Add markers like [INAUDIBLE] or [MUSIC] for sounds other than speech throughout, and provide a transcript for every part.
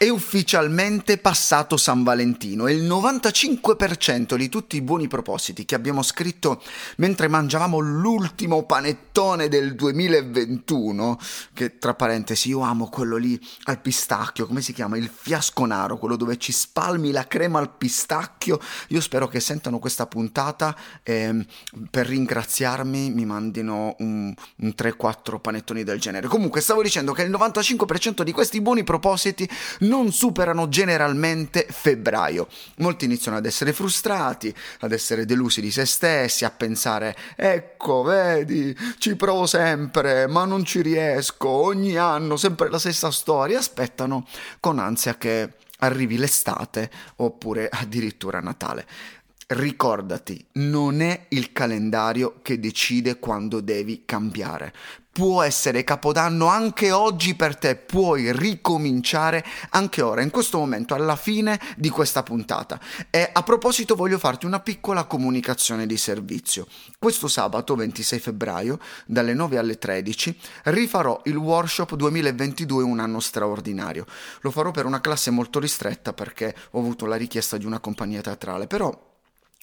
È ufficialmente passato San Valentino e il 95% di tutti i buoni propositi che abbiamo scritto mentre mangiavamo l'ultimo panettone del 2021, che tra parentesi io amo quello lì al pistacchio, come si chiama? Il fiasconaro, quello dove ci spalmi la crema al pistacchio. Io spero che sentano questa puntata e per ringraziarmi mi mandino un, un 3-4 panettoni del genere. Comunque stavo dicendo che il 95% di questi buoni propositi non superano generalmente febbraio. Molti iniziano ad essere frustrati, ad essere delusi di se stessi, a pensare ecco, vedi, ci provo sempre, ma non ci riesco, ogni anno sempre la stessa storia, aspettano con ansia che arrivi l'estate oppure addirittura Natale. Ricordati, non è il calendario che decide quando devi cambiare può essere capodanno anche oggi per te, puoi ricominciare anche ora, in questo momento, alla fine di questa puntata. E a proposito voglio farti una piccola comunicazione di servizio. Questo sabato 26 febbraio, dalle 9 alle 13, rifarò il workshop 2022 un anno straordinario. Lo farò per una classe molto ristretta perché ho avuto la richiesta di una compagnia teatrale, però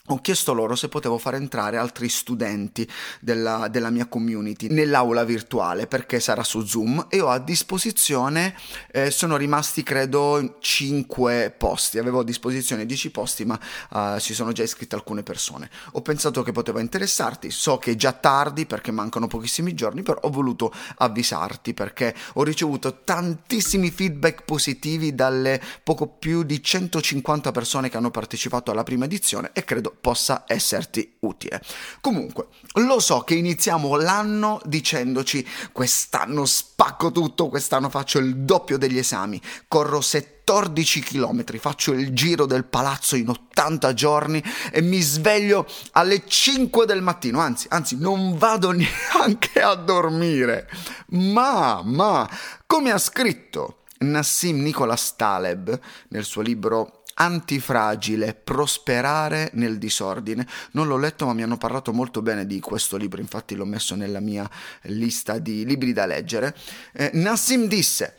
ho chiesto loro se potevo far entrare altri studenti della, della, mia community nell'aula virtuale perché sarà su Zoom e ho a disposizione, eh, sono rimasti credo 5 posti, avevo a disposizione 10 posti ma uh, si sono già iscritte alcune persone. Ho pensato che poteva interessarti, so che è già tardi perché mancano pochissimi giorni, però ho voluto avvisarti perché ho ricevuto tantissimi feedback positivi dalle poco più di 150 persone che hanno partecipato alla prima edizione e credo possa esserti utile. Comunque, lo so che iniziamo l'anno dicendoci quest'anno spacco tutto, quest'anno faccio il doppio degli esami, corro 14 km, faccio il giro del palazzo in 80 giorni e mi sveglio alle 5 del mattino, anzi, anzi non vado [LAUGHS] neanche a dormire. Ma, ma, come ha scritto Nassim Nicholas Taleb nel suo libro antifragile, prosperare nel disordine. Non l'ho letto ma mi hanno parlato molto bene di questo libro, infatti l'ho messo nella mia lista di libri da leggere. Eh, Nassim disse,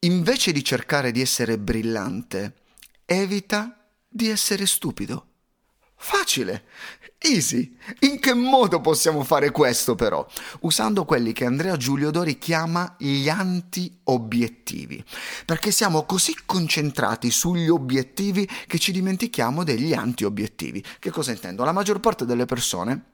invece di cercare di essere brillante, evita di essere stupido. Facile, easy. In che modo possiamo fare questo però? Usando quelli che Andrea Giulio Dori chiama gli anti-obiettivi. Perché siamo così concentrati sugli obiettivi che ci dimentichiamo degli anti-obiettivi. Che cosa intendo? La maggior parte delle persone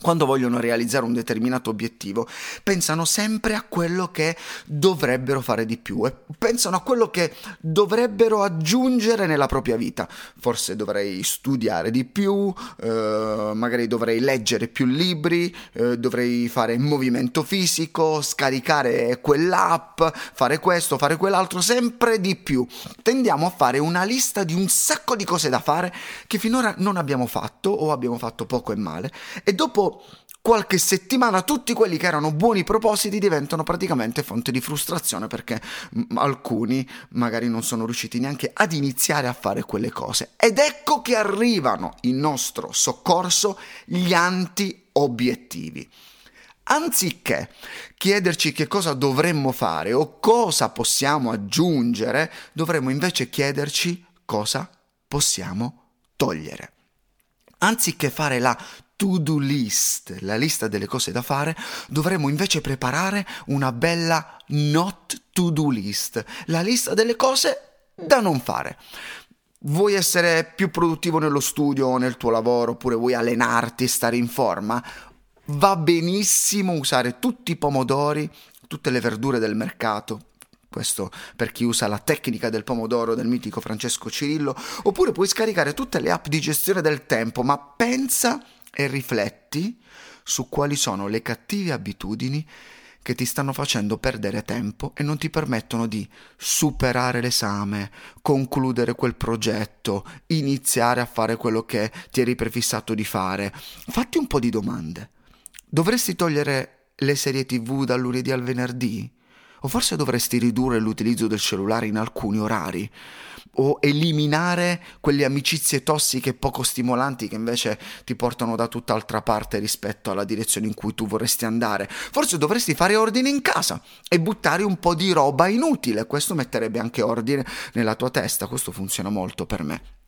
quando vogliono realizzare un determinato obiettivo, pensano sempre a quello che dovrebbero fare di più e pensano a quello che dovrebbero aggiungere nella propria vita. Forse dovrei studiare di più, eh, magari dovrei leggere più libri, eh, dovrei fare movimento fisico, scaricare quell'app, fare questo, fare quell'altro, sempre di più. Tendiamo a fare una lista di un sacco di cose da fare che finora non abbiamo fatto o abbiamo fatto poco e male e dopo qualche settimana tutti quelli che erano buoni propositi diventano praticamente fonte di frustrazione perché alcuni magari non sono riusciti neanche ad iniziare a fare quelle cose. Ed ecco che arrivano in nostro soccorso gli anti-obiettivi. Anziché chiederci che cosa dovremmo fare o cosa possiamo aggiungere, dovremmo invece chiederci cosa possiamo togliere. Anziché fare la to-do list, la lista delle cose da fare, dovremmo invece preparare una bella not to-do list, la lista delle cose da non fare. Vuoi essere più produttivo nello studio o nel tuo lavoro, oppure vuoi allenarti e stare in forma? Va benissimo usare tutti i pomodori, tutte le verdure del mercato, questo per chi usa la tecnica del pomodoro del mitico Francesco Cirillo, oppure puoi scaricare tutte le app di gestione del tempo, ma pensa e rifletti su quali sono le cattive abitudini che ti stanno facendo perdere tempo e non ti permettono di superare l'esame, concludere quel progetto, iniziare a fare quello che ti eri prefissato di fare. Fatti un po' di domande. Dovresti togliere le serie tv dal lunedì al venerdì? O forse dovresti ridurre l'utilizzo del cellulare in alcuni orari? O eliminare quelle amicizie tossiche e poco stimolanti che invece ti portano da tutt'altra parte rispetto alla direzione in cui tu vorresti andare? Forse dovresti fare ordine in casa e buttare un po' di roba inutile. Questo metterebbe anche ordine nella tua testa. Questo funziona molto per me.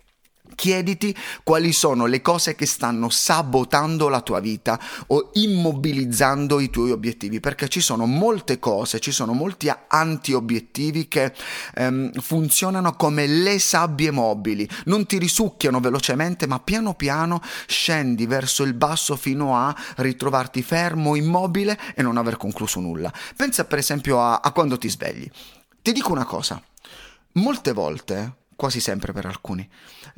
Chiediti quali sono le cose che stanno sabotando la tua vita o immobilizzando i tuoi obiettivi, perché ci sono molte cose, ci sono molti anti-obiettivi che ehm, funzionano come le sabbie mobili, non ti risucchiano velocemente, ma piano piano scendi verso il basso fino a ritrovarti fermo, immobile e non aver concluso nulla. Pensa per esempio a, a quando ti svegli. Ti dico una cosa, molte volte quasi sempre per alcuni.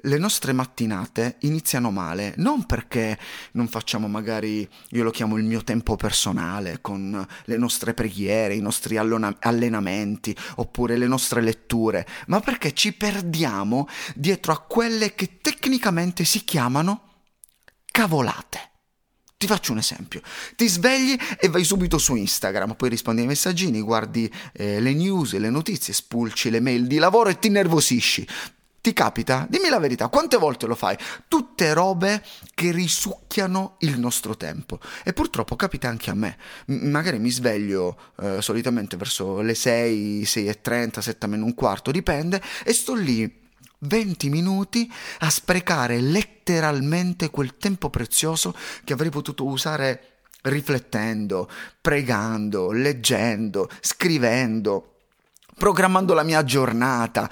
Le nostre mattinate iniziano male, non perché non facciamo magari, io lo chiamo il mio tempo personale, con le nostre preghiere, i nostri allenamenti, oppure le nostre letture, ma perché ci perdiamo dietro a quelle che tecnicamente si chiamano cavolate. Ti faccio un esempio. Ti svegli e vai subito su Instagram, poi rispondi ai messaggini, guardi eh, le news, le notizie, spulci le mail di lavoro e ti nervosisci. Ti capita? Dimmi la verità, quante volte lo fai? Tutte robe che risucchiano il nostro tempo. E purtroppo capita anche a me. M- magari mi sveglio eh, solitamente verso le 6, 6.30, 7 meno un quarto, dipende, e sto lì 20 minuti a sprecare letteralmente quel tempo prezioso che avrei potuto usare riflettendo, pregando, leggendo, scrivendo, programmando la mia giornata.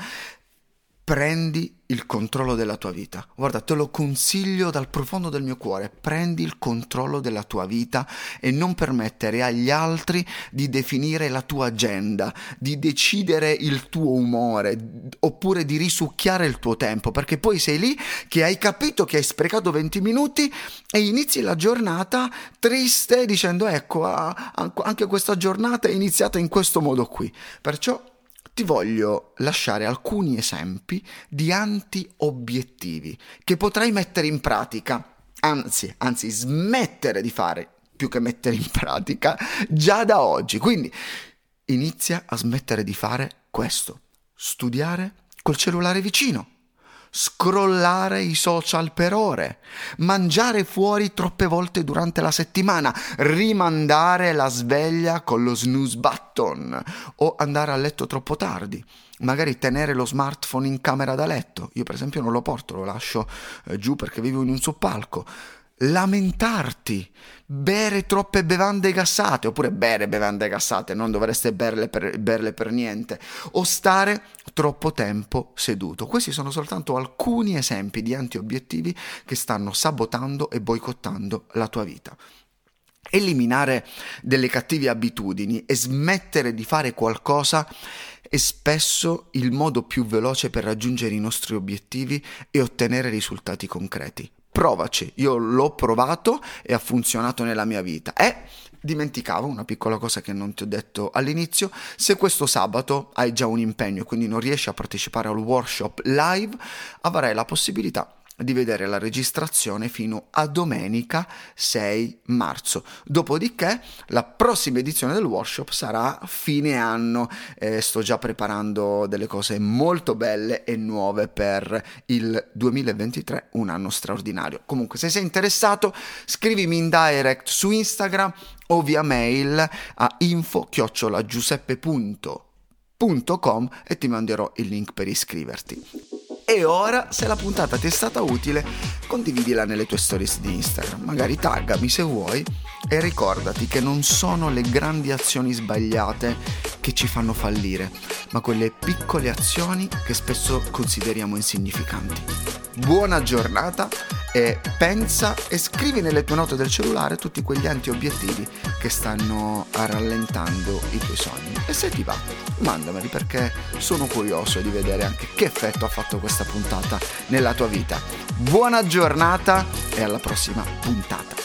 Prendi il controllo della tua vita. Guarda, te lo consiglio dal profondo del mio cuore. Prendi il controllo della tua vita e non permettere agli altri di definire la tua agenda, di decidere il tuo umore, oppure di risucchiare il tuo tempo, perché poi sei lì che hai capito che hai sprecato 20 minuti e inizi la giornata triste dicendo ecco, anche questa giornata è iniziata in questo modo qui. Perciò ti voglio lasciare alcuni esempi di anti-obiettivi che potrai mettere in pratica, anzi, anzi smettere di fare più che mettere in pratica già da oggi. Quindi inizia a smettere di fare questo, studiare col cellulare vicino scrollare i social per ore, mangiare fuori troppe volte durante la settimana, rimandare la sveglia con lo snooze button o andare a letto troppo tardi. Magari tenere lo smartphone in camera da letto. Io per esempio non lo porto, lo lascio eh, giù perché vivo in un soppalco lamentarti, bere troppe bevande gassate, oppure bere bevande gassate, non dovreste berle per, berle per niente, o stare troppo tempo seduto. Questi sono soltanto alcuni esempi di antiobiettivi che stanno sabotando e boicottando la tua vita. Eliminare delle cattive abitudini e smettere di fare qualcosa è spesso il modo più veloce per raggiungere i nostri obiettivi e ottenere risultati concreti provaci, io l'ho provato e ha funzionato nella mia vita. E dimenticavo una piccola cosa che non ti ho detto all'inizio, se questo sabato hai già un impegno e quindi non riesci a partecipare al workshop live, avrai la possibilità di vedere la registrazione fino a domenica 6 marzo. Dopodiché la prossima edizione del workshop sarà fine anno. Eh, sto già preparando delle cose molto belle e nuove per il 2023, un anno straordinario. Comunque, se sei interessato, scrivimi in direct su Instagram o via mail a info-giuseppe.com e ti manderò il link per iscriverti. E ora, se la puntata ti è stata utile, condividila nelle tue stories di Instagram, magari taggami se vuoi e ricordati che non sono le grandi azioni sbagliate che ci fanno fallire, ma quelle piccole azioni che spesso consideriamo insignificanti. Buona giornata e pensa e scrivi nelle tue note del cellulare tutti quegli anti-obiettivi che stanno rallentando i tuoi sogni. E se ti va, mandameli perché sono curioso di vedere anche che effetto ha fatto questa puntata nella tua vita. Buona giornata e alla prossima puntata.